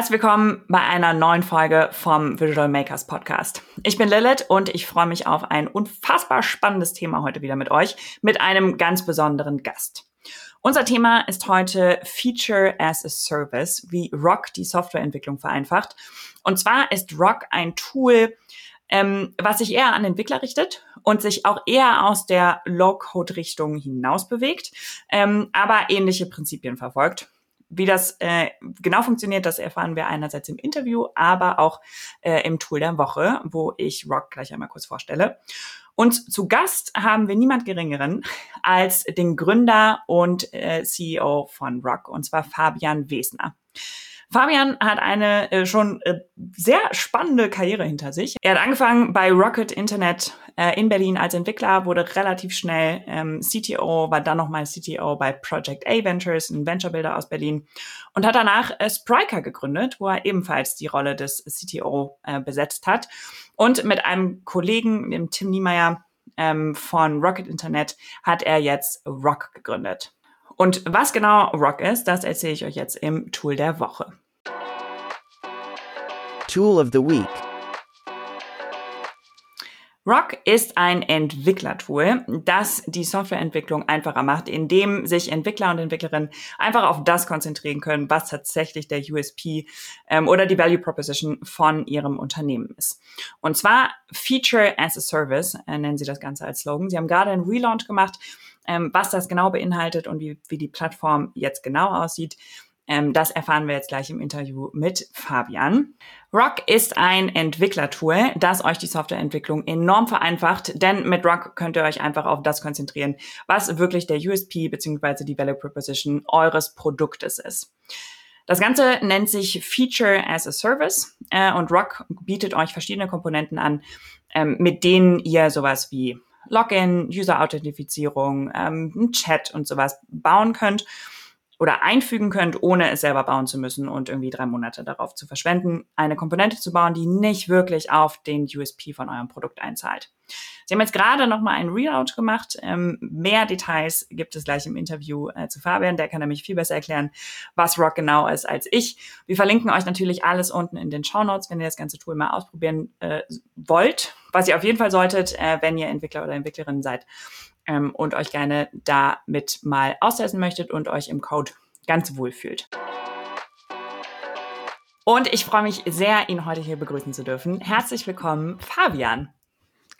Herzlich willkommen bei einer neuen Folge vom Visual Makers Podcast. Ich bin Lilith und ich freue mich auf ein unfassbar spannendes Thema heute wieder mit euch, mit einem ganz besonderen Gast. Unser Thema ist heute Feature as a Service, wie Rock die Softwareentwicklung vereinfacht. Und zwar ist Rock ein Tool, ähm, was sich eher an Entwickler richtet und sich auch eher aus der Low-Code-Richtung hinaus bewegt, ähm, aber ähnliche Prinzipien verfolgt. Wie das äh, genau funktioniert, das erfahren wir einerseits im Interview, aber auch äh, im Tool der Woche, wo ich Rock gleich einmal kurz vorstelle. Und zu Gast haben wir niemand Geringeren als den Gründer und äh, CEO von Rock, und zwar Fabian Wesner. Fabian hat eine äh, schon äh, sehr spannende Karriere hinter sich. Er hat angefangen bei Rocket Internet äh, in Berlin als Entwickler, wurde relativ schnell ähm, CTO, war dann nochmal CTO bei Project A Ventures, ein Venture Builder aus Berlin und hat danach äh, Spryker gegründet, wo er ebenfalls die Rolle des CTO äh, besetzt hat. Und mit einem Kollegen, dem Tim Niemeyer ähm, von Rocket Internet, hat er jetzt Rock gegründet. Und was genau Rock ist, das erzähle ich euch jetzt im Tool der Woche. Tool of the Week. Rock ist ein Entwicklertool, das die Softwareentwicklung einfacher macht, indem sich Entwickler und Entwicklerinnen einfach auf das konzentrieren können, was tatsächlich der USP ähm, oder die Value Proposition von ihrem Unternehmen ist. Und zwar Feature as a Service äh, nennen sie das Ganze als Slogan. Sie haben gerade einen Relaunch gemacht ähm, was das genau beinhaltet und wie, wie die Plattform jetzt genau aussieht, ähm, das erfahren wir jetzt gleich im Interview mit Fabian. Rock ist ein Entwicklertool, das euch die Softwareentwicklung enorm vereinfacht, denn mit Rock könnt ihr euch einfach auf das konzentrieren, was wirklich der USP bzw. die Value Proposition eures Produktes ist. Das Ganze nennt sich Feature as a Service äh, und Rock bietet euch verschiedene Komponenten an, ähm, mit denen ihr sowas wie Login, User-Authentifizierung, ähm, Chat und sowas bauen könnt oder einfügen könnt, ohne es selber bauen zu müssen und irgendwie drei Monate darauf zu verschwenden, eine Komponente zu bauen, die nicht wirklich auf den USP von eurem Produkt einzahlt. Sie haben jetzt gerade nochmal einen Readout gemacht. Ähm, mehr Details gibt es gleich im Interview äh, zu Fabian. Der kann nämlich viel besser erklären, was Rock genau ist als ich. Wir verlinken euch natürlich alles unten in den Show Notes, wenn ihr das ganze Tool mal ausprobieren äh, wollt. Was ihr auf jeden Fall solltet, äh, wenn ihr Entwickler oder Entwicklerin seid ähm, und euch gerne damit mal austesten möchtet und euch im Code ganz wohl fühlt. Und ich freue mich sehr, ihn heute hier begrüßen zu dürfen. Herzlich willkommen, Fabian.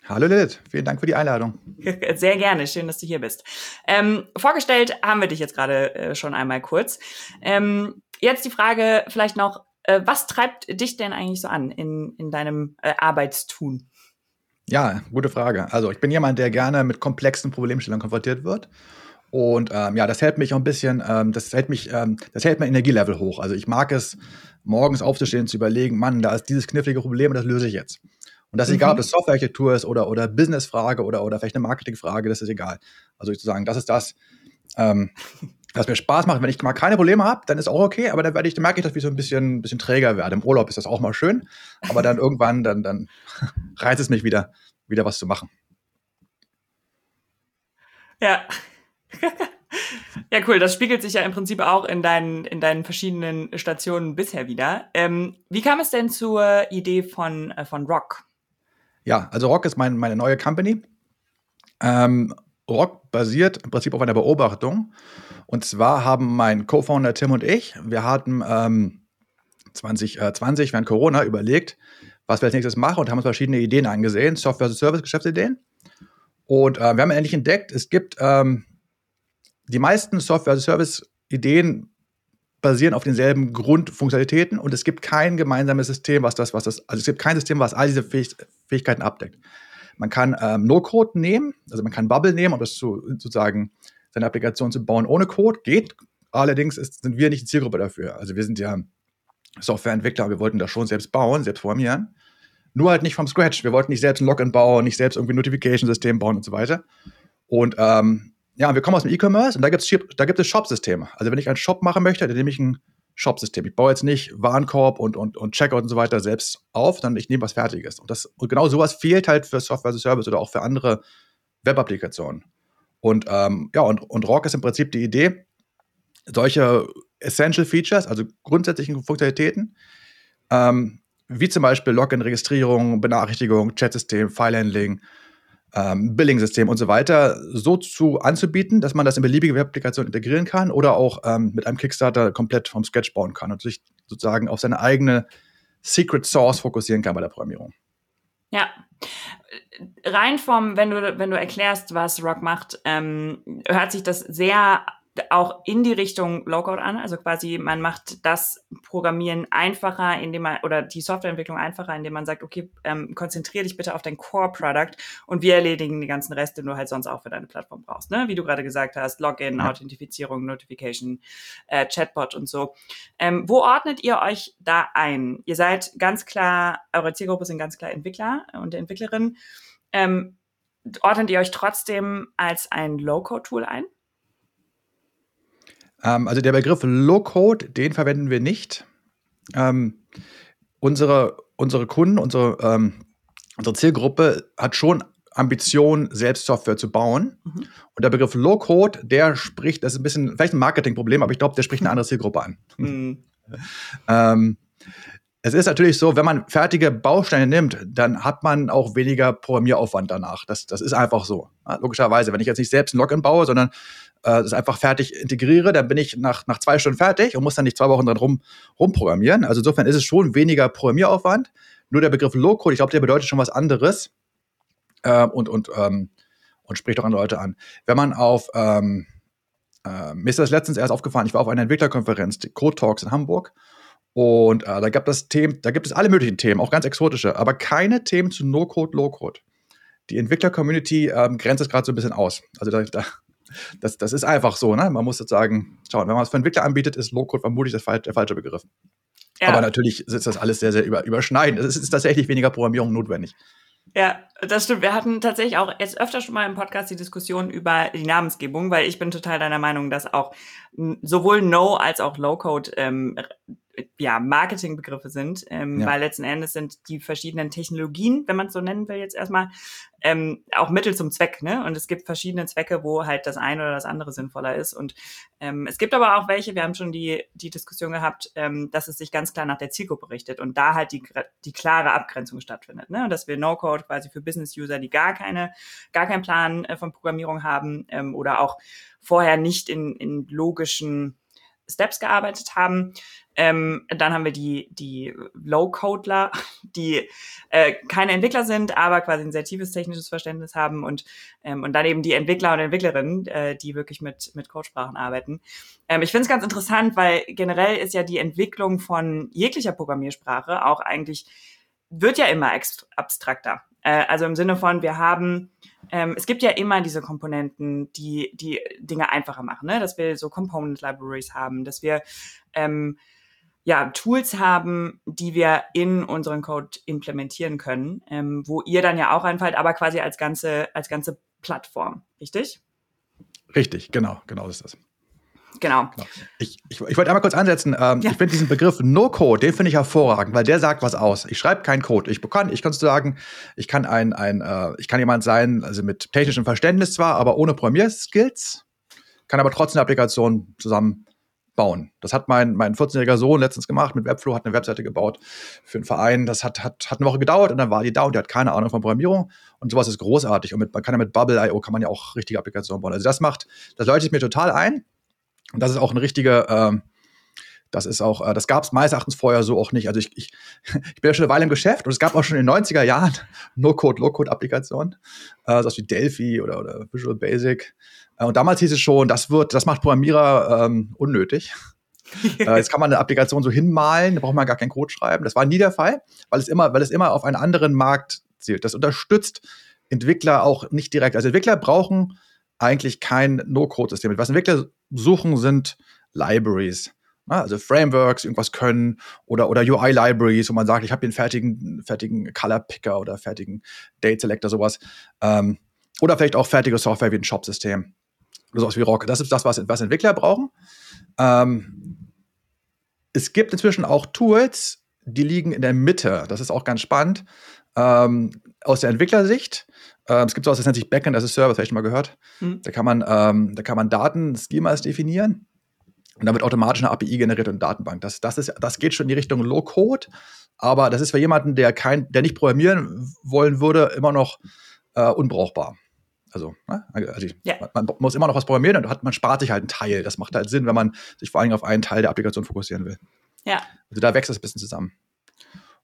Hallo Lilith, vielen Dank für die Einladung. Sehr gerne, schön, dass du hier bist. Ähm, vorgestellt haben wir dich jetzt gerade äh, schon einmal kurz. Ähm, jetzt die Frage vielleicht noch, äh, was treibt dich denn eigentlich so an in, in deinem äh, Arbeitstun? Ja, gute Frage. Also ich bin jemand, der gerne mit komplexen Problemstellungen konfrontiert wird. Und ähm, ja, das hält mich auch ein bisschen, ähm, das hält mich, ähm, das hält mein Energielevel hoch. Also ich mag es, morgens aufzustehen und zu überlegen, Mann, da ist dieses knifflige Problem und das löse ich jetzt. Und das ist mhm. egal, ob das Softwarearchitektur ist oder, oder Businessfrage oder, oder vielleicht eine Marketingfrage, das ist egal. Also ich zu sagen, das ist das, ähm, was mir Spaß macht. Wenn ich mal keine Probleme habe, dann ist auch okay, aber dann werde ich, dann merke ich, dass ich so ein bisschen, ein bisschen träger werde. Im Urlaub ist das auch mal schön, aber dann irgendwann, dann, dann reizt es mich wieder, wieder was zu machen. Ja. ja, cool. Das spiegelt sich ja im Prinzip auch in deinen, in deinen verschiedenen Stationen bisher wieder. Ähm, wie kam es denn zur Idee von, äh, von Rock? Ja, also Rock ist mein, meine neue Company. Ähm, Rock basiert im Prinzip auf einer Beobachtung. Und zwar haben mein Co-Founder Tim und ich, wir hatten ähm, 2020 äh, während Corona überlegt, was wir als nächstes machen und haben uns verschiedene Ideen angesehen, Software-as-a-Service-Geschäftsideen. Und äh, wir haben endlich entdeckt, es gibt ähm, die meisten Software-as-a-Service-Ideen basieren auf denselben Grundfunktionalitäten und es gibt kein gemeinsames System, was das, was das, also es gibt kein System, was all diese Fähig Fähigkeiten abdeckt. Man kann ähm, No-Code nehmen, also man kann Bubble nehmen, um das zu, sozusagen seine Applikation zu bauen ohne Code, geht. Allerdings ist, sind wir nicht die Zielgruppe dafür. Also wir sind ja Softwareentwickler, wir wollten das schon selbst bauen, selbst programmieren. Nur halt nicht vom Scratch. Wir wollten nicht selbst ein Login bauen, nicht selbst irgendwie ein Notification-System bauen und so weiter. Und ähm, ja, wir kommen aus dem E-Commerce und da, gibt's, da gibt es Shop-Systeme. Also wenn ich einen Shop machen möchte, dann nehme ich ein Shop-System. Ich baue jetzt nicht Warenkorb und, und, und Checkout und so weiter selbst auf, sondern ich nehme was Fertiges. Und, das, und genau sowas fehlt halt für Software as a Service oder auch für andere Web-Applikationen. Und ähm, ja, und, und Rock ist im Prinzip die Idee, solche Essential Features, also grundsätzlichen Funktionalitäten, ähm, wie zum Beispiel Login-Registrierung, Benachrichtigung, Chatsystem, File-Handling, ähm, Billing-System und so weiter, so zu anzubieten, dass man das in beliebige Web-Applikationen integrieren kann oder auch ähm, mit einem Kickstarter komplett vom Sketch bauen kann und sich sozusagen auf seine eigene Secret Source fokussieren kann bei der Programmierung. Ja, rein vom, wenn du, wenn du erklärst, was Rock macht, ähm, hört sich das sehr auch in die Richtung Low-Code an. Also quasi, man macht das Programmieren einfacher, indem man, oder die Softwareentwicklung einfacher, indem man sagt, okay, ähm, konzentriere dich bitte auf dein Core-Product und wir erledigen die ganzen Reste, den du halt sonst auch für deine Plattform brauchst. Ne? Wie du gerade gesagt hast, Login, ja. Authentifizierung, Notification, äh, Chatbot und so. Ähm, wo ordnet ihr euch da ein? Ihr seid ganz klar, eure Zielgruppe sind ganz klar Entwickler und Entwicklerinnen. Ähm, ordnet ihr euch trotzdem als ein Low-Code-Tool ein? Ähm, also der Begriff Low-Code, den verwenden wir nicht. Ähm, unsere, unsere Kunden, unsere, ähm, unsere Zielgruppe hat schon Ambition, selbst Software zu bauen. Mhm. Und der Begriff Low-Code, der spricht, das ist ein bisschen, vielleicht ein Marketingproblem, aber ich glaube, der spricht eine andere Zielgruppe an. Mhm. ähm, es ist natürlich so, wenn man fertige Bausteine nimmt, dann hat man auch weniger Programmieraufwand danach. Das, das ist einfach so. Ja, logischerweise, wenn ich jetzt nicht selbst ein Login baue, sondern äh, das einfach fertig integriere, dann bin ich nach, nach zwei Stunden fertig und muss dann nicht zwei Wochen dran rum, rumprogrammieren. Also insofern ist es schon weniger Programmieraufwand. Nur der Begriff Low-Code, ich glaube, der bedeutet schon was anderes äh, und, und, ähm, und spricht auch andere Leute an. Wenn man auf, ähm, äh, mir ist das letztens erst aufgefallen, ich war auf einer Entwicklerkonferenz, Code Talks in Hamburg, und äh, da gab es Themen, da gibt es alle möglichen Themen, auch ganz exotische, aber keine Themen zu No-Code, Low-Code. Die Entwickler-Community ähm, grenzt es gerade so ein bisschen aus. Also da, da, das, das ist einfach so, ne? Man muss sozusagen schauen, wenn man es für Entwickler anbietet, ist Low-Code vermutlich der, der falsche Begriff. Ja. Aber natürlich ist das alles sehr, sehr über, überschneidend. Es ist tatsächlich weniger Programmierung notwendig. Ja, das stimmt. Wir hatten tatsächlich auch jetzt öfter schon mal im Podcast die Diskussion über die Namensgebung, weil ich bin total deiner Meinung, dass auch sowohl No als auch Low Code ähm, ja, Marketingbegriffe sind, ähm, ja. weil letzten Endes sind die verschiedenen Technologien, wenn man es so nennen will jetzt erstmal, ähm, auch Mittel zum Zweck, ne? Und es gibt verschiedene Zwecke, wo halt das eine oder das andere sinnvoller ist. Und ähm, es gibt aber auch welche, wir haben schon die, die Diskussion gehabt, ähm, dass es sich ganz klar nach der Zielgruppe richtet und da halt die, die klare Abgrenzung stattfindet, ne? Und dass wir No-Code quasi für Business-User, die gar keine, gar keinen Plan äh, von Programmierung haben ähm, oder auch vorher nicht in, in logischen Steps gearbeitet haben. Ähm, dann haben wir die, die Low-Codler, die äh, keine Entwickler sind, aber quasi ein sehr tiefes technisches Verständnis haben und, ähm, und dann eben die Entwickler und Entwicklerinnen, äh, die wirklich mit, mit Codesprachen arbeiten. Ähm, ich finde es ganz interessant, weil generell ist ja die Entwicklung von jeglicher Programmiersprache auch eigentlich, wird ja immer abstrakter. Äh, also im Sinne von, wir haben ähm, es gibt ja immer diese Komponenten, die die Dinge einfacher machen, ne? dass wir so Component Libraries haben, dass wir ähm, ja, Tools haben, die wir in unseren Code implementieren können, ähm, wo ihr dann ja auch reinfallt, aber quasi als ganze, als ganze Plattform, richtig? Richtig, genau, genau ist das. Genau. genau. Ich, ich, ich wollte einmal kurz ansetzen. Ähm, ja. Ich finde diesen Begriff No-Code, den finde ich hervorragend, weil der sagt was aus. Ich schreibe keinen Code. Ich kann, ich kann sagen, ich kann ein, ein äh, ich kann jemand sein, also mit technischem Verständnis zwar, aber ohne Programmierskills, kann aber trotzdem eine Applikation zusammen bauen. Das hat mein, mein 14-jähriger Sohn letztens gemacht mit Webflow, hat eine Webseite gebaut für einen Verein. Das hat, hat, hat eine Woche gedauert und dann war die da und der hat keine Ahnung von Programmierung. Und sowas ist großartig. Und mit, man kann ja mit Bubble.io kann man ja auch richtige Applikationen bauen. Also das macht, das leuchtet mir total ein. Und das ist auch eine richtige, ähm, das ist auch, äh, das gab es meines Erachtens vorher so auch nicht. Also ich, ich, ich bin ja schon eine Weile im Geschäft und es gab auch schon in den 90er Jahren No-Code, Low-Code-Applikationen, äh, so wie Delphi oder, oder Visual Basic. Äh, und damals hieß es schon, das wird, das macht Programmierer ähm, unnötig. äh, jetzt kann man eine Applikation so hinmalen, da braucht man gar keinen Code schreiben. Das war nie der Fall, weil es immer, weil es immer auf einen anderen Markt zielt. Das unterstützt Entwickler auch nicht direkt. Also Entwickler brauchen eigentlich kein No-Code-System. Was Entwickler suchen, sind Libraries. Also Frameworks, irgendwas können oder, oder UI-Libraries, wo man sagt, ich habe hier einen fertigen, fertigen Color-Picker oder fertigen Date-Selector, sowas. Ähm, oder vielleicht auch fertige Software wie ein Shop-System. Oder sowas wie Rock. Das ist das, was, was Entwickler brauchen. Ähm, es gibt inzwischen auch Tools, die liegen in der Mitte. Das ist auch ganz spannend. Ähm, aus der Entwicklersicht. Ähm, es gibt sowas, das nennt sich Backend as a Service, habe ich schon mal gehört. Mhm. Da kann man, ähm, da kann man Daten, Schemas definieren. Und dann wird automatisch eine API generiert und Datenbank. Das, das, ist, das geht schon in die Richtung Low-Code, aber das ist für jemanden, der, kein, der nicht programmieren wollen würde, immer noch äh, unbrauchbar. Also, ne? also ja. man, man, muss immer noch was programmieren und hat, man spart sich halt einen Teil. Das macht halt Sinn, wenn man sich vor allem auf einen Teil der Applikation fokussieren will. Ja. Also da wächst es ein bisschen zusammen.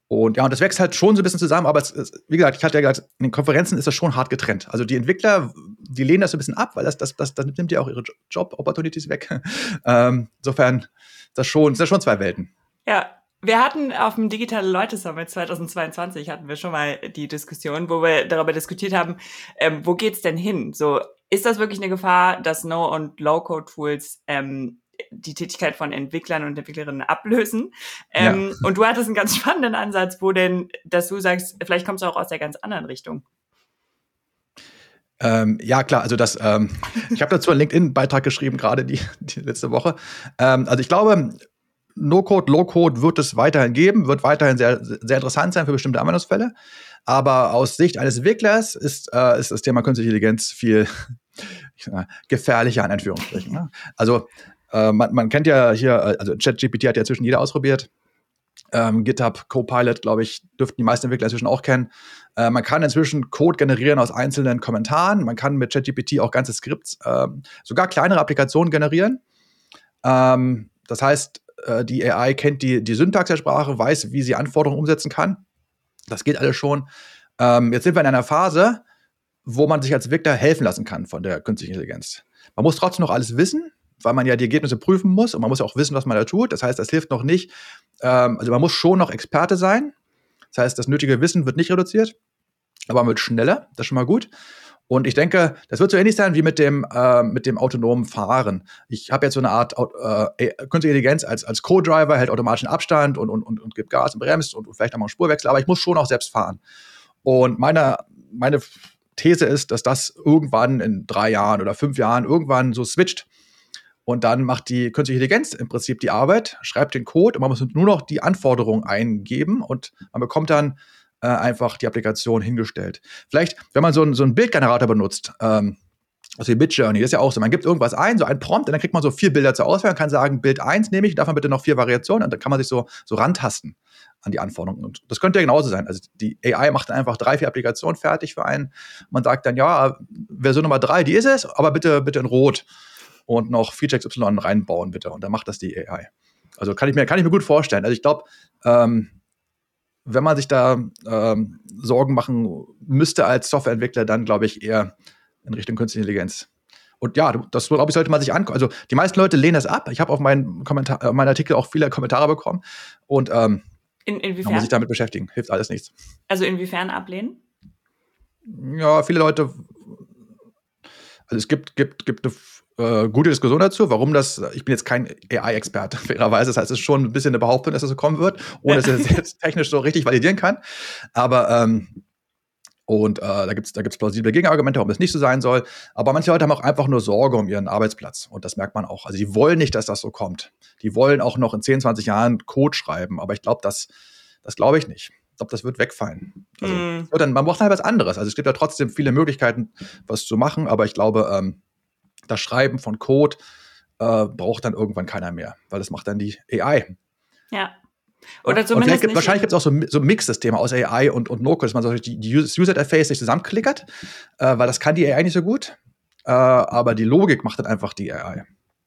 Und ja, und das wächst halt schon so ein bisschen zusammen, aber es, es, wie gesagt, ich hatte ja gesagt, in den Konferenzen ist das schon hart getrennt. Also die Entwickler, die lehnen das so ein bisschen ab, weil das, das, das, das nimmt ja auch ihre Job-Opportunities weg. ähm, insofern, das schon, das sind schon zwei Welten. Ja, wir hatten auf dem Digitale Leute Summit 2022 hatten wir schon mal die Diskussion, wo wir darüber diskutiert haben, ähm, wo geht's denn hin? So, ist das wirklich eine Gefahr, dass No- und Low-Code-Tools ähm, die Tätigkeit von Entwicklern und Entwicklerinnen ablösen. Ähm, ja. Und du hattest einen ganz spannenden Ansatz, wo denn, dass du sagst, vielleicht kommst du auch aus der ganz anderen Richtung. Ähm, ja, klar, also das, ähm, ich habe dazu einen LinkedIn-Beitrag geschrieben, gerade die, die letzte Woche. Ähm, also ich glaube, No-Code, Low-Code wird es weiterhin geben, wird weiterhin sehr, sehr interessant sein für bestimmte Anwendungsfälle. Aber aus Sicht eines Entwicklers ist, äh, ist das Thema künstliche Intelligenz viel gefährlicher, in Anführungsstrichen. Ne? Also äh, man, man, kennt ja hier, äh, also ChatGPT hat ja inzwischen jeder ausprobiert. Ähm, GitHub Copilot, glaube ich, dürften die meisten Entwickler inzwischen auch kennen. Äh, man kann inzwischen Code generieren aus einzelnen Kommentaren. Man kann mit ChatGPT auch ganze Skripts, äh, sogar kleinere Applikationen generieren. Ähm, das heißt, äh, die AI kennt die, die Syntax der Sprache, weiß, wie sie Anforderungen umsetzen kann. Das geht alles schon. Ähm, jetzt sind wir in einer Phase, wo man sich als Entwickler helfen lassen kann von der künstlichen Intelligenz. Man muss trotzdem noch alles wissen, weil man ja die Ergebnisse prüfen muss und man muss ja auch wissen, was man da tut. Das heißt, das hilft noch nicht. Ähm, also man muss schon noch Experte sein. Das heißt, das nötige Wissen wird nicht reduziert, aber man wird schneller. Das ist schon mal gut. Und ich denke, das wird so ähnlich sein wie mit dem, äh, mit dem autonomen Fahren. Ich habe jetzt so eine Art äh, künstliche Intelligenz als, als Co-Driver, hält automatischen Abstand und, und, und, und gibt Gas und bremst und, und vielleicht auch mal einen Spurwechsel, aber ich muss schon auch selbst fahren. Und meine, meine These ist, dass das irgendwann in drei Jahren oder fünf Jahren irgendwann so switcht und dann macht die künstliche Intelligenz im Prinzip die Arbeit, schreibt den Code und man muss nur noch die Anforderungen eingeben und man bekommt dann äh, einfach die Applikation hingestellt. Vielleicht, wenn man so, ein, so einen Bildgenerator benutzt, ähm, also die Midjourney, das ist ja auch so, man gibt irgendwas ein, so ein Prompt, und dann kriegt man so vier Bilder zur Auswahl und kann sagen, Bild 1 nehme ich, davon bitte noch vier Variationen und dann kann man sich so, so rantasten an die Anforderungen. Und das könnte ja genauso sein. Also die AI macht dann einfach drei, vier Applikationen fertig für einen. Man sagt dann, ja, Version Nummer drei, die ist es, aber bitte, bitte in Rot und noch Feature XY reinbauen, bitte. Und dann macht das die AI. Also kann ich mir, kann ich mir gut vorstellen. Also ich glaube, ähm, wenn man sich da ähm, Sorgen machen müsste als Softwareentwickler, dann glaube ich eher in Richtung Künstliche Intelligenz. Und ja, das glaube ich, sollte man sich angucken. Also die meisten Leute lehnen das ab. Ich habe auf meinen, Kommentar, äh, meinen Artikel auch viele Kommentare bekommen. Und ähm, in, inwiefern? man muss sich damit beschäftigen. Hilft alles nichts. Also inwiefern ablehnen? Ja, viele Leute. Also es gibt, gibt, gibt eine äh, gute Diskussion dazu, warum das, ich bin jetzt kein AI-Experte, fairerweise, das heißt, es ist schon ein bisschen eine Behauptung, dass das so kommen wird, ohne dass ich es jetzt technisch so richtig validieren kann. Aber ähm, und äh, da gibt es da gibt's plausible Gegenargumente, warum das nicht so sein soll. Aber manche Leute haben auch einfach nur Sorge um ihren Arbeitsplatz. Und das merkt man auch. Also die wollen nicht, dass das so kommt. Die wollen auch noch in 10, 20 Jahren Code schreiben. Aber ich glaube, das, das glaube ich nicht. Ich glaube, das wird wegfallen. Also, mm. dann, man braucht halt was anderes. Also es gibt ja trotzdem viele Möglichkeiten, was zu machen. Aber ich glaube, ähm, das Schreiben von Code äh, braucht dann irgendwann keiner mehr, weil das macht dann die AI. Ja. Oder zumindest. Gibt, wahrscheinlich gibt es auch so, so ein Mix-System aus AI und, und No-Code, dass man so die, die User-Interface sich zusammenklickert, äh, weil das kann die AI nicht so gut. Äh, aber die Logik macht dann einfach die AI.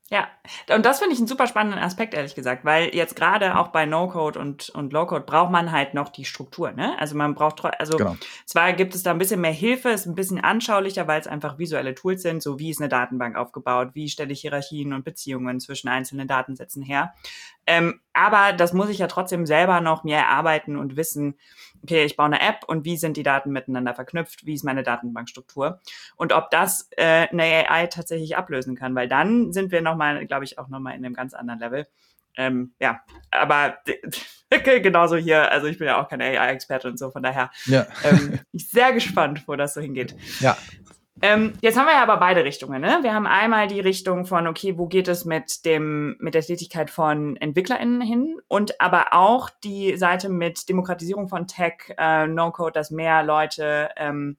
Ja, und das finde ich einen super spannenden Aspekt, ehrlich gesagt, weil jetzt gerade auch bei No-Code und, und Low-Code braucht man halt noch die Struktur, ne? Also man braucht, also genau. zwar gibt es da ein bisschen mehr Hilfe, ist ein bisschen anschaulicher, weil es einfach visuelle Tools sind, so wie ist eine Datenbank aufgebaut, wie stelle ich Hierarchien und Beziehungen zwischen einzelnen Datensätzen her. Ähm, aber das muss ich ja trotzdem selber noch mir erarbeiten und wissen, okay, ich baue eine App und wie sind die Daten miteinander verknüpft, wie ist meine Datenbankstruktur und ob das äh, eine AI tatsächlich ablösen kann, weil dann sind wir nochmal, glaube ich, auch nochmal in einem ganz anderen Level. Ähm, ja, aber genauso hier, also ich bin ja auch keine AI-Experte und so, von daher ja. ähm, ich sehr gespannt, wo das so hingeht. Ja. Ähm, jetzt haben wir ja aber beide Richtungen. Ne? Wir haben einmal die Richtung von, okay, wo geht es mit dem mit der Tätigkeit von EntwicklerInnen hin und aber auch die Seite mit Demokratisierung von Tech, äh, No-Code, dass mehr Leute ähm,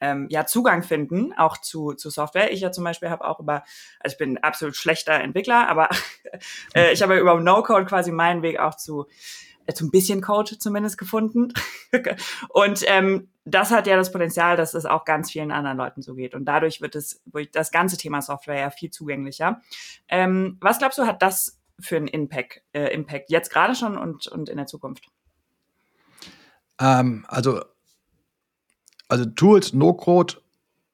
ähm, ja Zugang finden, auch zu, zu Software. Ich ja zum Beispiel habe auch über, also ich bin absolut schlechter Entwickler, aber äh, ich habe über No-Code quasi meinen Weg auch zu äh, zu ein bisschen Code zumindest gefunden. und ähm, das hat ja das Potenzial, dass es auch ganz vielen anderen Leuten so geht. Und dadurch wird es, das ganze Thema Software ja viel zugänglicher. Ähm, was glaubst du, hat das für einen Impact, äh, Impact jetzt gerade schon und, und in der Zukunft? Ähm, also, also Tools, No-Code,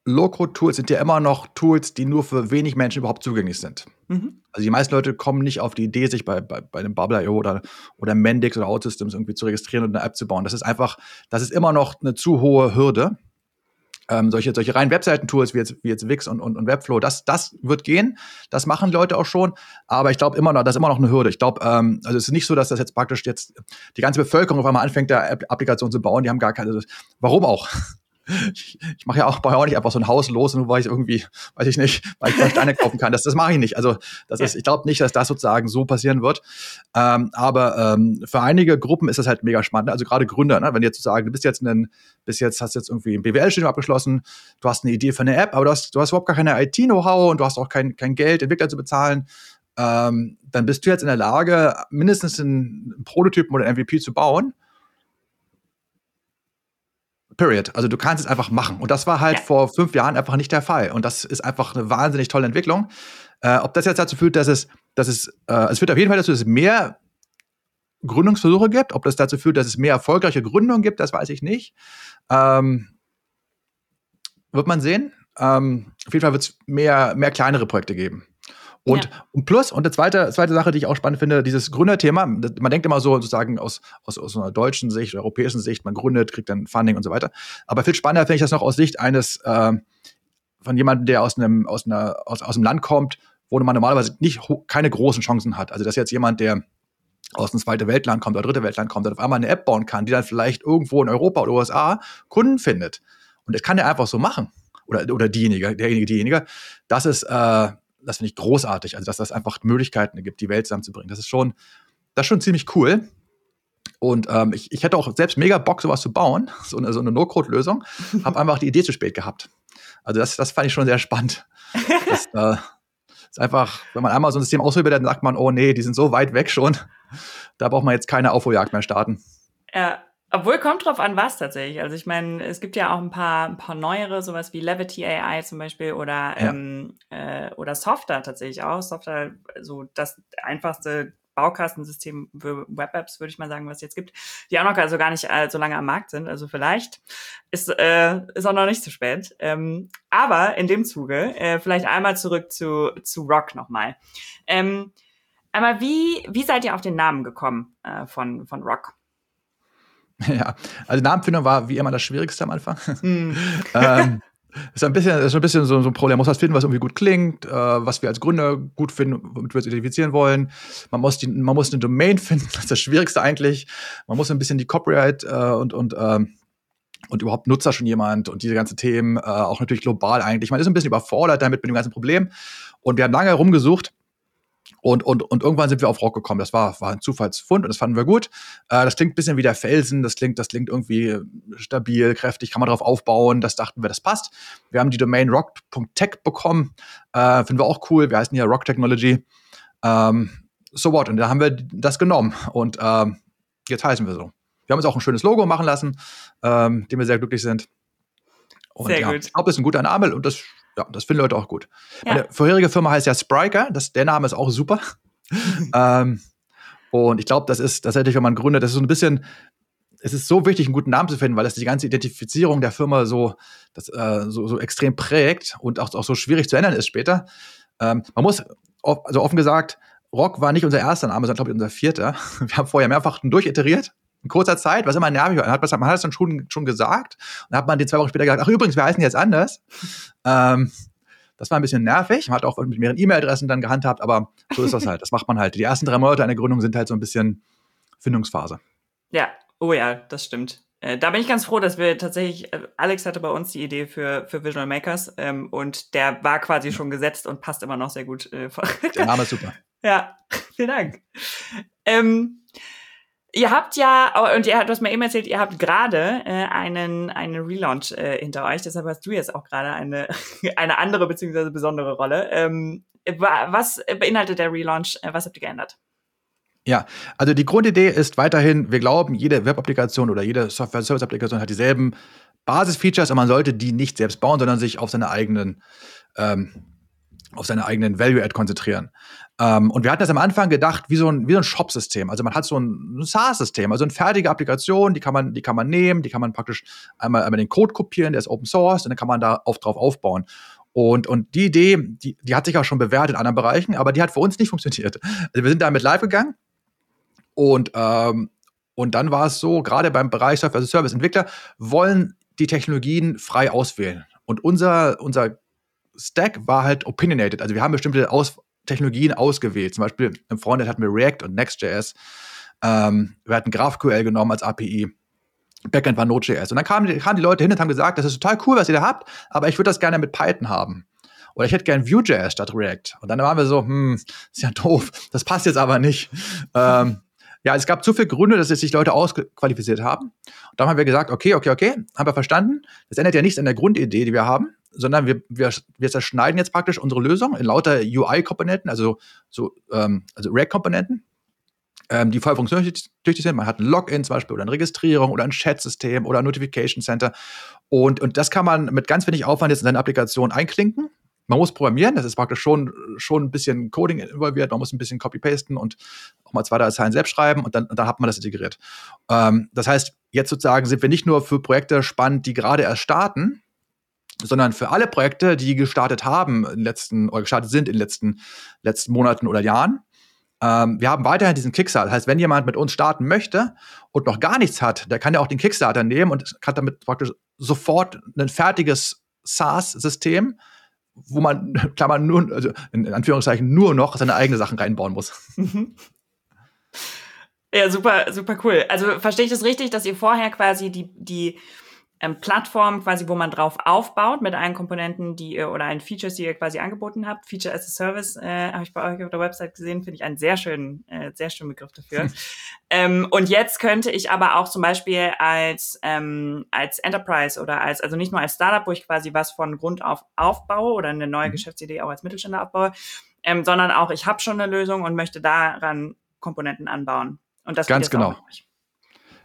Low-Code-Tools sind ja immer noch Tools, die nur für wenig Menschen überhaupt zugänglich sind. Mhm. Also die meisten Leute kommen nicht auf die Idee, sich bei, bei, bei einem Bubble.io oder, oder Mendix oder OutSystems irgendwie zu registrieren und eine App zu bauen. Das ist einfach, das ist immer noch eine zu hohe Hürde. Ähm, solche, solche reinen Webseiten-Tools wie jetzt, wie jetzt Wix und, und, und Webflow, das, das wird gehen. Das machen Leute auch schon. Aber ich glaube immer noch, das ist immer noch eine Hürde. Ich glaube, ähm, also es ist nicht so, dass das jetzt praktisch jetzt die ganze Bevölkerung auf einmal anfängt, da Applikationen zu bauen. Die haben gar keine, warum auch? Ich, ich mache ja auch bei auch nicht einfach so ein Haus los, nur weil ich irgendwie, weiß ich nicht, weil ich Steine kaufen kann. Das, das mache ich nicht. Also das ist, ich glaube nicht, dass das sozusagen so passieren wird. Ähm, aber ähm, für einige Gruppen ist das halt mega spannend. Also gerade Gründer, ne? wenn du jetzt sagen, du bist jetzt ein, bis jetzt hast jetzt irgendwie ein BWL-Studium abgeschlossen, du hast eine Idee für eine App, aber du hast, du hast überhaupt gar keine IT-Know-how und du hast auch kein, kein Geld, Entwickler zu bezahlen. Ähm, dann bist du jetzt in der Lage, mindestens einen Prototypen oder MVP zu bauen Period. Also du kannst es einfach machen. Und das war halt ja. vor fünf Jahren einfach nicht der Fall. Und das ist einfach eine wahnsinnig tolle Entwicklung. Äh, ob das jetzt dazu führt, dass es, dass es, äh, es führt auf jeden Fall dazu, dass es mehr Gründungsversuche gibt. Ob das dazu führt, dass es mehr erfolgreiche Gründungen gibt, das weiß ich nicht. Ähm, wird man sehen. Ähm, auf jeden Fall wird es mehr, mehr kleinere Projekte geben. Und, ja. und plus, und eine zweite, zweite Sache, die ich auch spannend finde, dieses Gründerthema. Man denkt immer so sozusagen aus, aus, aus einer deutschen Sicht, europäischen Sicht, man gründet, kriegt dann Funding und so weiter. Aber viel spannender finde ich das noch aus Sicht eines äh, von jemandem, der aus einem, aus einer, aus, aus einem Land kommt, wo man normalerweise nicht keine großen Chancen hat. Also das ist jetzt jemand, der aus einem zweiten Weltland kommt oder dritte Weltland kommt, der auf einmal eine App bauen kann, die dann vielleicht irgendwo in Europa oder USA Kunden findet. Und das kann der einfach so machen. Oder, oder diejenige, derjenige, diejenige. Das ist, äh, das finde ich großartig. Also, dass das einfach Möglichkeiten gibt, die Welt zusammenzubringen. Das ist schon, das ist schon ziemlich cool. Und ähm, ich, ich hätte auch selbst mega Bock, sowas zu bauen, so eine, so eine No-Code-Lösung. Habe einfach die Idee zu spät gehabt. Also das, das fand ich schon sehr spannend. Das äh, ist einfach, wenn man einmal so ein System ausprobiert, dann sagt man, oh nee, die sind so weit weg schon. Da braucht man jetzt keine Aufholjagd mehr starten. Ja, obwohl kommt drauf an, was tatsächlich. Also ich meine, es gibt ja auch ein paar, ein paar neuere, sowas wie Levity AI zum Beispiel oder ja. ähm, äh, oder Software tatsächlich auch. Software, so das einfachste Baukastensystem für Web-Apps, würde ich mal sagen, was es jetzt gibt, die auch noch also gar nicht äh, so lange am Markt sind. Also vielleicht ist, äh, ist auch noch nicht zu spät. Ähm, aber in dem Zuge, äh, vielleicht einmal zurück zu, zu Rock nochmal. Ähm, einmal, wie, wie seid ihr auf den Namen gekommen äh, von, von Rock? Ja, also Namenfindung war wie immer das Schwierigste am Anfang. Mm. ähm, ist ein bisschen, ist ein bisschen so, so ein Problem. Man muss was finden, was irgendwie gut klingt, äh, was wir als Gründer gut finden, womit wir uns identifizieren wollen. Man muss, die, man muss eine Domain finden, das ist das Schwierigste eigentlich. Man muss ein bisschen die Copyright äh, und, und, ähm, und überhaupt Nutzer schon jemand und diese ganzen Themen, äh, auch natürlich global eigentlich. Man ist ein bisschen überfordert damit mit dem ganzen Problem. Und wir haben lange herumgesucht und, und, und irgendwann sind wir auf Rock gekommen. Das war, war ein Zufallsfund und das fanden wir gut. Äh, das klingt ein bisschen wie der Felsen. Das klingt, das klingt irgendwie stabil, kräftig, kann man darauf aufbauen. Das dachten wir, das passt. Wir haben die Domain rock.tech bekommen. Äh, finden wir auch cool. Wir heißen hier Rock Technology. Ähm, so what? Und da haben wir das genommen. Und ähm, jetzt heißen wir so. Wir haben uns auch ein schönes Logo machen lassen, ähm, dem wir sehr glücklich sind. Und sehr ja, gut. Ich glaube, das ist ein guter Name und das ja, das finden Leute auch gut. Ja. Meine vorherige Firma heißt ja Spriker, das, der Name ist auch super. ähm, und ich glaube, das ist tatsächlich, wenn man gründet, das ist so ein bisschen, es ist so wichtig, einen guten Namen zu finden, weil das die ganze Identifizierung der Firma so, das, äh, so, so extrem prägt und auch, auch so schwierig zu ändern ist später. Ähm, man muss, also offen gesagt, Rock war nicht unser erster Name, sondern glaube ich unser vierter. Wir haben vorher mehrfach durchiteriert in kurzer Zeit, was immer nervig war. Hat, man hat es dann schon, schon gesagt. Und dann hat man den zwei Wochen später gesagt, ach übrigens, wir heißen jetzt anders. ähm, das war ein bisschen nervig. Man hat auch mit mehreren E-Mail-Adressen dann gehandhabt, aber so ist das halt. Das macht man halt. Die ersten drei Monate einer Gründung sind halt so ein bisschen Findungsphase. Ja, oh ja, das stimmt. Äh, da bin ich ganz froh, dass wir tatsächlich, äh, Alex hatte bei uns die Idee für, für Visual Makers ähm, und der war quasi schon gesetzt und passt immer noch sehr gut. Äh, der Name ist super. Ja, vielen Dank. Ähm, Ihr habt ja, oh, und ihr, du hast mir eben erzählt, ihr habt gerade äh, einen, einen Relaunch äh, hinter euch, deshalb hast du jetzt auch gerade eine, eine andere beziehungsweise besondere Rolle. Ähm, was beinhaltet der Relaunch? Äh, was habt ihr geändert? Ja, also die Grundidee ist weiterhin, wir glauben, jede Web-Applikation oder jede Software-Service-Applikation hat dieselben Basis-Features und man sollte die nicht selbst bauen, sondern sich auf seine eigenen, ähm, eigenen Value-Add konzentrieren. Ähm, und wir hatten das am Anfang gedacht, wie so ein, wie so ein Shop-System. Also man hat so ein, ein SaaS-System, also eine fertige Applikation, die kann man, die kann man nehmen, die kann man praktisch einmal, einmal den Code kopieren, der ist Open Source, und dann kann man da auf, drauf aufbauen. Und, und die Idee, die, die hat sich auch schon bewährt in anderen Bereichen, aber die hat für uns nicht funktioniert. Also wir sind damit live gegangen und, ähm, und dann war es so, gerade beim Bereich Software Service Entwickler wollen die Technologien frei auswählen. Und unser, unser Stack war halt opinionated. Also wir haben bestimmte Aus Technologien ausgewählt. Zum Beispiel im Frontend hatten wir React und Next.js. Ähm, wir hatten GraphQL genommen als API. Backend war Node.js. Und dann kamen die, kamen die Leute hin und haben gesagt, das ist total cool, was ihr da habt, aber ich würde das gerne mit Python haben. Oder ich hätte gerne Vue.js statt React. Und dann waren wir so, hm, ist ja doof, das passt jetzt aber nicht. ähm, ja, es gab zu viele Gründe, dass sich Leute ausqualifiziert haben. Und dann haben wir gesagt, okay, okay, okay, haben wir verstanden. Das ändert ja nichts an der Grundidee, die wir haben, sondern wir, wir, wir zerschneiden jetzt praktisch unsere Lösung in lauter UI-Komponenten, also, so, ähm, also React-Komponenten, ähm, die voll funktionstüchtig sind. Man hat ein Login zum Beispiel oder eine Registrierung oder ein Chat-System oder ein Notification Center. Und, und das kann man mit ganz wenig Aufwand jetzt in seine Applikation einklinken. Man muss programmieren, das ist praktisch schon, schon ein bisschen Coding involviert, man muss ein bisschen copy-pasten und auch mal zwei, drei Zeilen selbst schreiben und dann, und dann hat man das integriert. Ähm, das heißt, jetzt sozusagen sind wir nicht nur für Projekte spannend, die gerade erst starten, sondern für alle Projekte, die gestartet haben in letzten oder gestartet sind in den letzten, letzten Monaten oder Jahren. Ähm, wir haben weiterhin diesen Kickstarter. Das heißt, wenn jemand mit uns starten möchte und noch gar nichts hat, der kann ja auch den Kickstarter nehmen und hat damit praktisch sofort ein fertiges SaaS-System, wo man, klar, man nur, also in Anführungszeichen, nur noch seine eigenen Sachen reinbauen muss. Mhm. Ja, super, super cool. Also verstehe ich das richtig, dass ihr vorher quasi die, die ähm, Plattform quasi, wo man drauf aufbaut mit allen Komponenten, die ihr oder allen Features, die ihr quasi angeboten habt. Feature as a Service äh, habe ich bei euch auf der Website gesehen, finde ich einen sehr schönen, äh, sehr schönen Begriff dafür. ähm, und jetzt könnte ich aber auch zum Beispiel als ähm, als Enterprise oder als also nicht nur als Startup, wo ich quasi was von Grund auf aufbaue oder eine neue mhm. Geschäftsidee auch als Mittelständler aufbaue, ähm, sondern auch ich habe schon eine Lösung und möchte daran Komponenten anbauen. Und das ganz genau.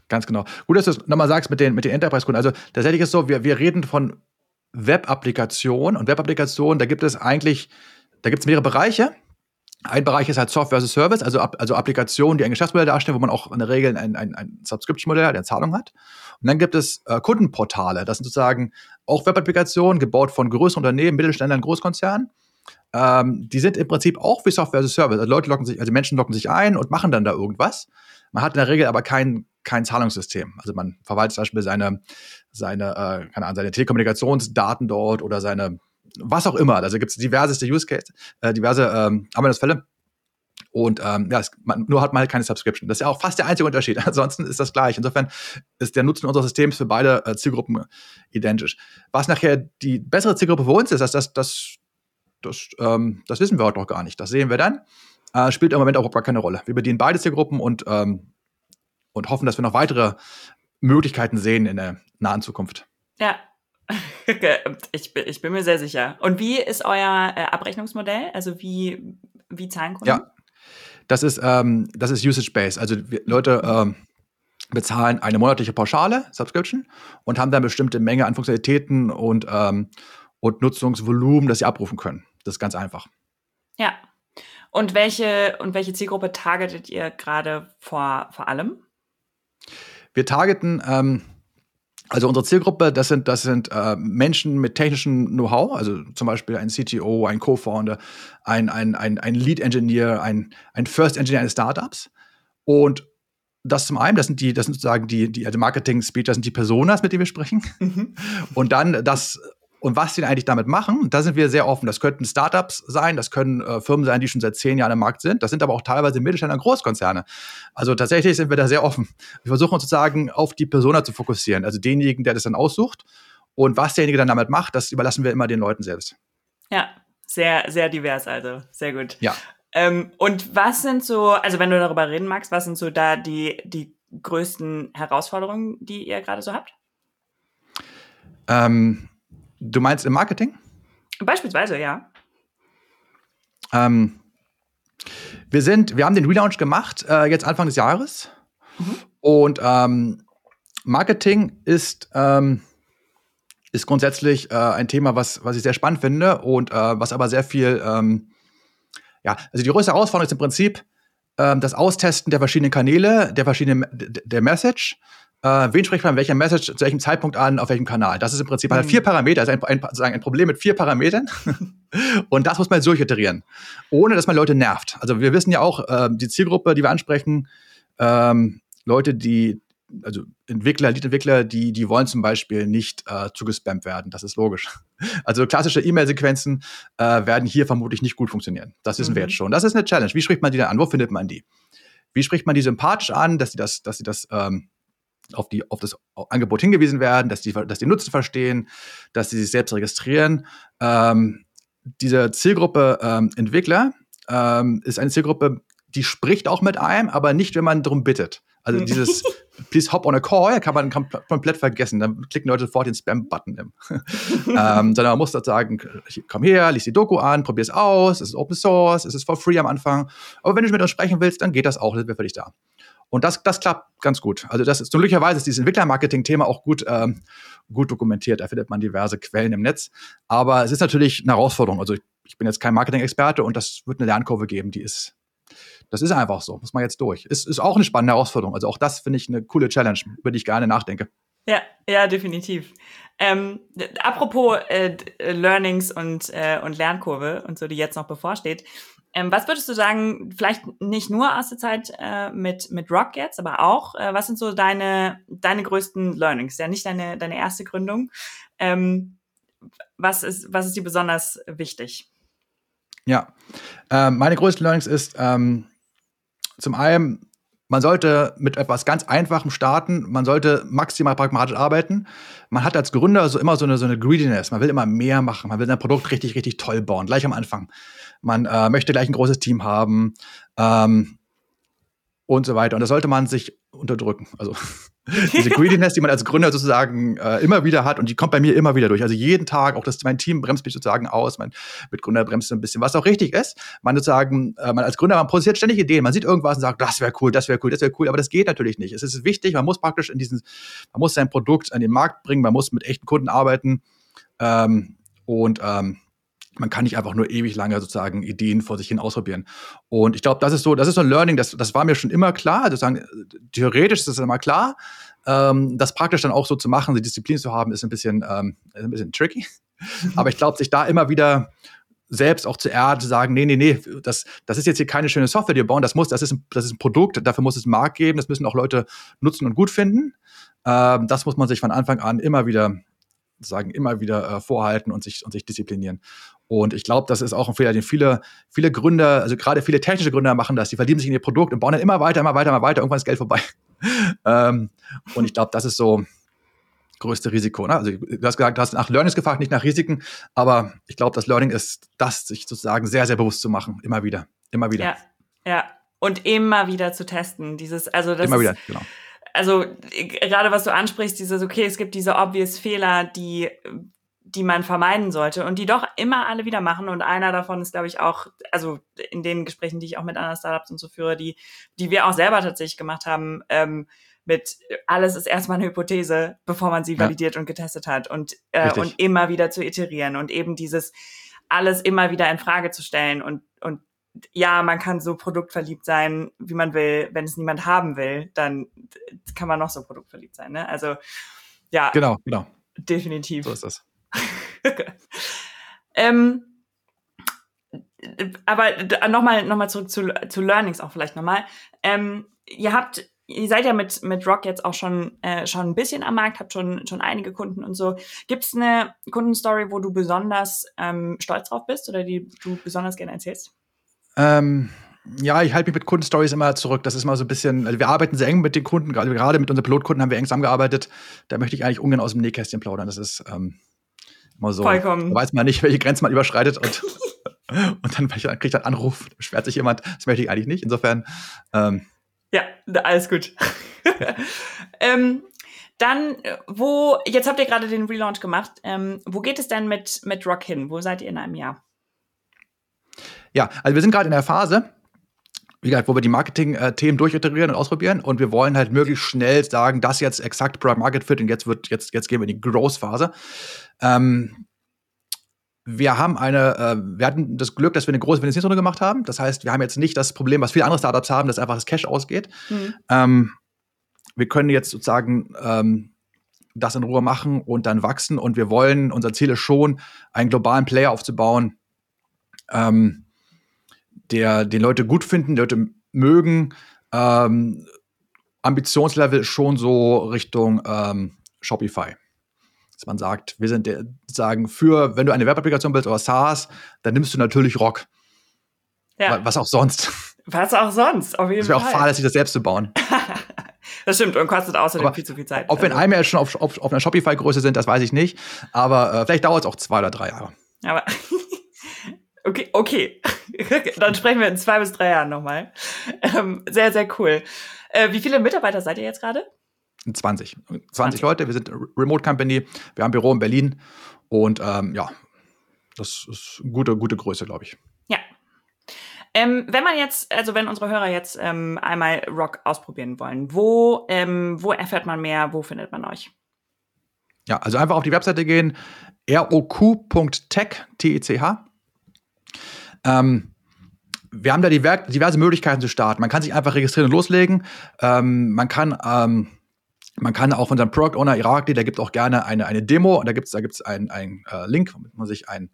Ganz genau. Gut, dass du es nochmal sagst mit den, mit den Enterprise-Kunden. Also tatsächlich ist es so, wir, wir reden von Web-Applikationen und Web-Applikationen, da gibt es eigentlich, da gibt es mehrere Bereiche. Ein Bereich ist halt Software as a Service, also, also Applikationen, die ein Geschäftsmodell darstellen, wo man auch in der Regel ein, ein, ein Subscription-Modell der Zahlung hat. Und dann gibt es äh, Kundenportale. Das sind sozusagen auch Web-Applikationen, gebaut von größeren Unternehmen, Mittelständlern, Großkonzernen. Ähm, die sind im Prinzip auch wie Software as a Service. Also Leute locken sich, also Menschen locken sich ein und machen dann da irgendwas. Man hat in der Regel aber kein, kein Zahlungssystem. Also man verwaltet zum Beispiel seine, seine, äh, keine Ahnung, seine Telekommunikationsdaten dort oder seine, was auch immer. Also gibt es diverseste Use Case, äh, diverse ähm, Anwendungsfälle. Und ähm, ja, es, man, nur hat man halt keine Subscription. Das ist ja auch fast der einzige Unterschied. Ansonsten ist das gleich. Insofern ist der Nutzen unseres Systems für beide äh, Zielgruppen identisch. Was nachher die bessere Zielgruppe für uns ist, das, das, das, das, ähm, das wissen wir heute noch gar nicht. Das sehen wir dann. Äh, spielt im Moment auch gar keine Rolle. Wir bedienen beide Zielgruppen und ähm, und hoffen, dass wir noch weitere Möglichkeiten sehen in der nahen Zukunft. Ja, ich, bin, ich bin mir sehr sicher. Und wie ist euer äh, Abrechnungsmodell? Also wie, wie zahlen Kunden? Ja, das ist, ähm, das ist Usage-Based. Also Leute ähm, bezahlen eine monatliche Pauschale, Subscription, und haben dann bestimmte Menge an Funktionalitäten und, ähm, und Nutzungsvolumen, das sie abrufen können. Das ist ganz einfach. Ja. Und welche, und welche Zielgruppe targetet ihr gerade vor, vor allem? Wir targeten, ähm, also unsere Zielgruppe, das sind, das sind äh, Menschen mit technischem Know-how, also zum Beispiel ein CTO, ein Co-Founder, ein, ein, ein, ein Lead-Engineer, ein, ein First-Engineer eines Startups. Und das zum einen, das sind die, das sind sozusagen die, die also Marketing-Speech, das sind die Personas, mit denen wir sprechen. Mhm. Und dann das und was sie eigentlich damit machen, da sind wir sehr offen. Das könnten Startups sein, das können äh, Firmen sein, die schon seit zehn Jahren im Markt sind. Das sind aber auch teilweise Mittelständler und Großkonzerne. Also tatsächlich sind wir da sehr offen. Wir versuchen uns sozusagen auf die Persona zu fokussieren, also denjenigen, der das dann aussucht. Und was derjenige dann damit macht, das überlassen wir immer den Leuten selbst. Ja, sehr, sehr divers, also sehr gut. Ja. Ähm, und was sind so, also wenn du darüber reden magst, was sind so da die, die größten Herausforderungen, die ihr gerade so habt? Ähm, du meinst im Marketing? Beispielsweise, ja. Ähm, wir sind, wir haben den Relaunch gemacht, äh, jetzt Anfang des Jahres. Mhm. Und ähm, Marketing ist, ähm, ist grundsätzlich äh, ein Thema, was, was ich sehr spannend finde und äh, was aber sehr viel, ähm, ja, also die größte Herausforderung ist im Prinzip ähm, das Austesten der verschiedenen Kanäle, der verschiedenen, der Message. Äh, wen spricht man welcher Message zu welchem Zeitpunkt an, auf welchem Kanal? Das ist im Prinzip mhm. halt vier Parameter, also ein, ein, sozusagen ein Problem mit vier Parametern. und das muss man durchiterieren, ohne dass man Leute nervt. Also wir wissen ja auch, äh, die Zielgruppe, die wir ansprechen, ähm, Leute, die also Entwickler, Lead-Entwickler, die, die wollen zum Beispiel nicht äh, zugespammt werden. Das ist logisch. Also klassische E-Mail-Sequenzen äh, werden hier vermutlich nicht gut funktionieren. Das wissen mhm. wir jetzt schon. Das ist eine Challenge. Wie spricht man die denn an? Wo findet man die? Wie spricht man die sympathisch an, dass sie das, dass sie das ähm, auf, die, auf das Angebot hingewiesen werden, dass die, dass die Nutzen verstehen, dass sie sich selbst registrieren. Ähm, diese Zielgruppe ähm, Entwickler ähm, ist eine Zielgruppe, die spricht auch mit einem, aber nicht, wenn man darum bittet. Also dieses Please hop on a call kann man komplett vergessen. Dann klicken Leute sofort den Spam-Button. ähm, sondern man muss sagen, komm her, lies die Doku an, probier es aus, es ist Open Source, es ist for free am Anfang. Aber wenn du mit uns sprechen willst, dann geht das auch, dann sind wir für dich da. Und das, das klappt ganz gut. Also das ist glücklicherweise ist dieses Entwicklermarketing-Thema auch gut, ähm, gut dokumentiert. Da findet man diverse Quellen im Netz. Aber es ist natürlich eine Herausforderung. Also ich, ich bin jetzt kein Marketing-Experte und das wird eine Lernkurve geben, die ist das ist einfach so, muss man jetzt durch. Ist, ist auch eine spannende Herausforderung. Also auch das finde ich eine coole Challenge, über die ich gerne nachdenke. Ja, ja, definitiv. Ähm, apropos äh, Learnings und, äh, und Lernkurve und so, die jetzt noch bevorsteht. Ähm, was würdest du sagen, vielleicht nicht nur aus der Zeit äh, mit, mit Rock jetzt, aber auch, äh, was sind so deine, deine größten Learnings? Ja, nicht deine, deine erste Gründung. Ähm, was, ist, was ist dir besonders wichtig? Ja, ähm, meine größte Learnings ist, ähm, zum einen, man sollte mit etwas ganz Einfachem starten. Man sollte maximal pragmatisch arbeiten. Man hat als Gründer so immer so eine, so eine Greediness. Man will immer mehr machen. Man will sein Produkt richtig, richtig toll bauen, gleich am Anfang. Man äh, möchte gleich ein großes Team haben. Ähm, und so weiter. Und das sollte man sich unterdrücken. Also diese Greediness, die man als Gründer sozusagen äh, immer wieder hat und die kommt bei mir immer wieder durch. Also jeden Tag, auch das, mein Team bremst mich sozusagen aus, mein Mitgründer bremst so ein bisschen, was auch richtig ist. Man sozusagen, äh, man als Gründer, man produziert ständig Ideen, man sieht irgendwas und sagt, das wäre cool, das wäre cool, das wäre cool, aber das geht natürlich nicht. Es ist wichtig, man muss praktisch in diesen, man muss sein Produkt an den Markt bringen, man muss mit echten Kunden arbeiten ähm, und ähm, man kann nicht einfach nur ewig lange sozusagen Ideen vor sich hin ausprobieren. Und ich glaube, das ist so, das ist so ein Learning, das, das war mir schon immer klar. Also sozusagen, theoretisch ist das immer klar. Ähm, das praktisch dann auch so zu machen, die Disziplin zu haben, ist ein bisschen, ähm, ein bisschen tricky. Aber ich glaube, sich da immer wieder selbst auch zu erden, zu sagen, nee, nee, nee, das, das ist jetzt hier keine schöne Software, die wir bauen, das muss, das ist ein, das ist ein Produkt, dafür muss es einen Markt geben, das müssen auch Leute nutzen und gut finden. Ähm, das muss man sich von Anfang an immer wieder sagen, immer wieder äh, vorhalten und sich, und sich disziplinieren. Und ich glaube, das ist auch ein Fehler, den viele, viele Gründer, also gerade viele technische Gründer machen das. Die verlieben sich in ihr Produkt und bauen dann immer weiter, immer weiter, immer weiter. Irgendwann ist Geld vorbei. ähm, und ich glaube, das ist so größte Risiko. Ne? Also du hast gesagt, du hast nach Learnings gefragt, nicht nach Risiken. Aber ich glaube, das Learning ist das, sich sozusagen sehr, sehr bewusst zu machen. Immer wieder. Immer wieder. Ja, ja. Und immer wieder zu testen. Dieses, also das immer wieder, genau also gerade was du ansprichst, dieses, okay, es gibt diese obvious Fehler, die, die man vermeiden sollte und die doch immer alle wieder machen. Und einer davon ist, glaube ich, auch, also in den Gesprächen, die ich auch mit anderen Startups und so führe, die, die wir auch selber tatsächlich gemacht haben, ähm, mit alles ist erstmal eine Hypothese, bevor man sie ja. validiert und getestet hat und, äh, und immer wieder zu iterieren und eben dieses alles immer wieder in Frage zu stellen und, und ja, man kann so produktverliebt sein, wie man will. Wenn es niemand haben will, dann kann man noch so produktverliebt sein. Ne? Also ja. Genau, genau. Definitiv. So ist das. ähm, aber nochmal noch mal zurück zu, zu Learnings auch vielleicht nochmal. Ähm, ihr habt, ihr seid ja mit, mit Rock jetzt auch schon, äh, schon ein bisschen am Markt, habt schon, schon einige Kunden und so. Gibt es eine Kundenstory, wo du besonders ähm, stolz drauf bist oder die du besonders gerne erzählst? Ähm, ja, ich halte mich mit Kundenstories immer zurück. Das ist mal so ein bisschen, also wir arbeiten sehr eng mit den Kunden, gerade, mit unseren Pilotkunden haben wir eng zusammengearbeitet. Da möchte ich eigentlich ungern aus dem Nähkästchen plaudern. Das ist ähm, immer so. Vollkommen. Da weiß man nicht, welche Grenzen man überschreitet und, und dann kriegt ich einen Anruf, beschwert sich jemand. Das möchte ich eigentlich nicht. Insofern, ähm, Ja, alles gut. ähm, dann, wo, jetzt habt ihr gerade den Relaunch gemacht, ähm, wo geht es denn mit, mit Rock hin? Wo seid ihr in einem Jahr? Ja, also wir sind gerade in der Phase, wie gesagt, wo wir die Marketing-Themen durchiterieren und ausprobieren und wir wollen halt möglichst schnell sagen, das jetzt exakt Product Market Fit und jetzt wird, jetzt, jetzt gehen wir in die Growth-Phase. Ähm, wir haben eine, äh, wir hatten das Glück, dass wir eine große Finanzierungsrunde gemacht haben. Das heißt, wir haben jetzt nicht das Problem, was viele andere Startups haben, dass einfach das Cash ausgeht. Mhm. Ähm, wir können jetzt sozusagen ähm, das in Ruhe machen und dann wachsen. Und wir wollen, unser Ziel ist schon, einen globalen Player aufzubauen, ähm, der den Leute gut finden, die Leute mögen. Ähm, Ambitionslevel schon so Richtung ähm, Shopify. Dass man sagt, wir sind der, sagen, für, wenn du eine Werbeapplikation bist oder SaaS, dann nimmst du natürlich Rock. Ja. Was auch sonst. Was auch sonst, auf jeden Fall. Es wäre auch fahrlässig, das selbst zu bauen. Das stimmt und kostet außerdem aber viel zu viel Zeit. Ob wir in also. einem Jahr schon auf, auf, auf einer Shopify-Größe sind, das weiß ich nicht. Aber äh, vielleicht dauert es auch zwei oder drei Jahre. Aber okay, okay. Dann sprechen wir in zwei bis drei Jahren nochmal. Ähm, sehr, sehr cool. Äh, wie viele Mitarbeiter seid ihr jetzt gerade? 20. 20. 20 Leute. Wir sind Remote Company. Wir haben ein Büro in Berlin. Und ähm, ja, das ist eine gute, gute Größe, glaube ich. Ja, ähm, wenn man jetzt, also wenn unsere Hörer jetzt ähm, einmal Rock ausprobieren wollen, wo, ähm, wo erfährt man mehr, wo findet man euch? Ja, also einfach auf die Webseite gehen, roq.tech, T-E-C-H. Ähm, wir haben da diverse Möglichkeiten zu starten. Man kann sich einfach registrieren und loslegen. Ähm, man kann ähm, man kann auch von seinem Product Owner Irakli, der gibt auch gerne eine, eine Demo und da gibt es da gibt's einen, einen äh, Link, womit man sich einen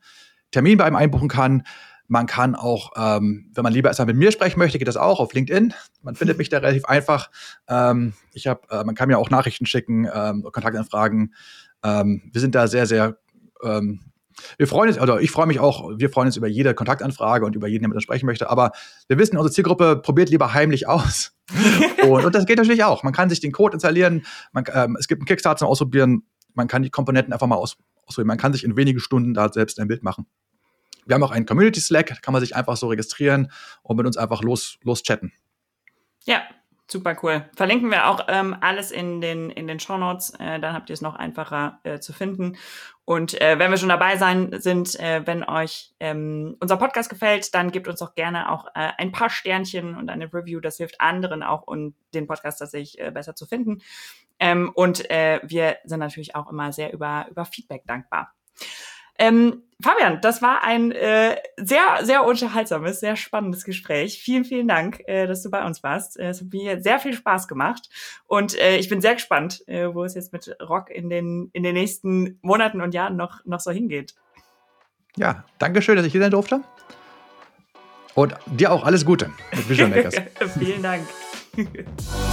Termin bei ihm einbuchen kann. Man kann auch, ähm, wenn man lieber erstmal mit mir sprechen möchte, geht das auch auf LinkedIn. Man findet mich da relativ einfach. Ähm, ich habe, äh, man kann mir auch Nachrichten schicken, ähm, Kontaktanfragen. Ähm, wir sind da sehr, sehr ähm, wir freuen uns, oder ich freue mich auch, wir freuen uns über jede Kontaktanfrage und über jeden, der mit uns sprechen möchte. Aber wir wissen, unsere Zielgruppe probiert lieber heimlich aus. und, und, das geht natürlich auch. Man kann sich den Code installieren, man, ähm, es gibt einen Kickstarter zum Ausprobieren, man kann die Komponenten einfach mal aus, ausprobieren. Man kann sich in wenigen Stunden da selbst ein Bild machen. Wir haben auch einen Community Slack, da kann man sich einfach so registrieren und mit uns einfach los, los chatten. Ja, super cool. Verlinken wir auch ähm, alles in den, in den Show Notes, äh, dann habt ihr es noch einfacher äh, zu finden. Und äh, wenn wir schon dabei sein sind, äh, wenn euch ähm, unser Podcast gefällt, dann gebt uns auch gerne auch äh, ein paar Sternchen und eine Review. Das hilft anderen auch, um den Podcast tatsächlich äh, besser zu finden. Ähm, und äh, wir sind natürlich auch immer sehr über, über Feedback dankbar. Ähm, Fabian, das war ein äh, sehr, sehr unterhaltsames, sehr spannendes Gespräch. Vielen, vielen Dank, äh, dass du bei uns warst. Äh, es hat mir sehr viel Spaß gemacht und äh, ich bin sehr gespannt, äh, wo es jetzt mit Rock in den, in den nächsten Monaten und Jahren noch, noch so hingeht. Ja, danke schön, dass ich hier sein durfte. Und dir auch alles Gute mit Vision Makers. vielen Dank.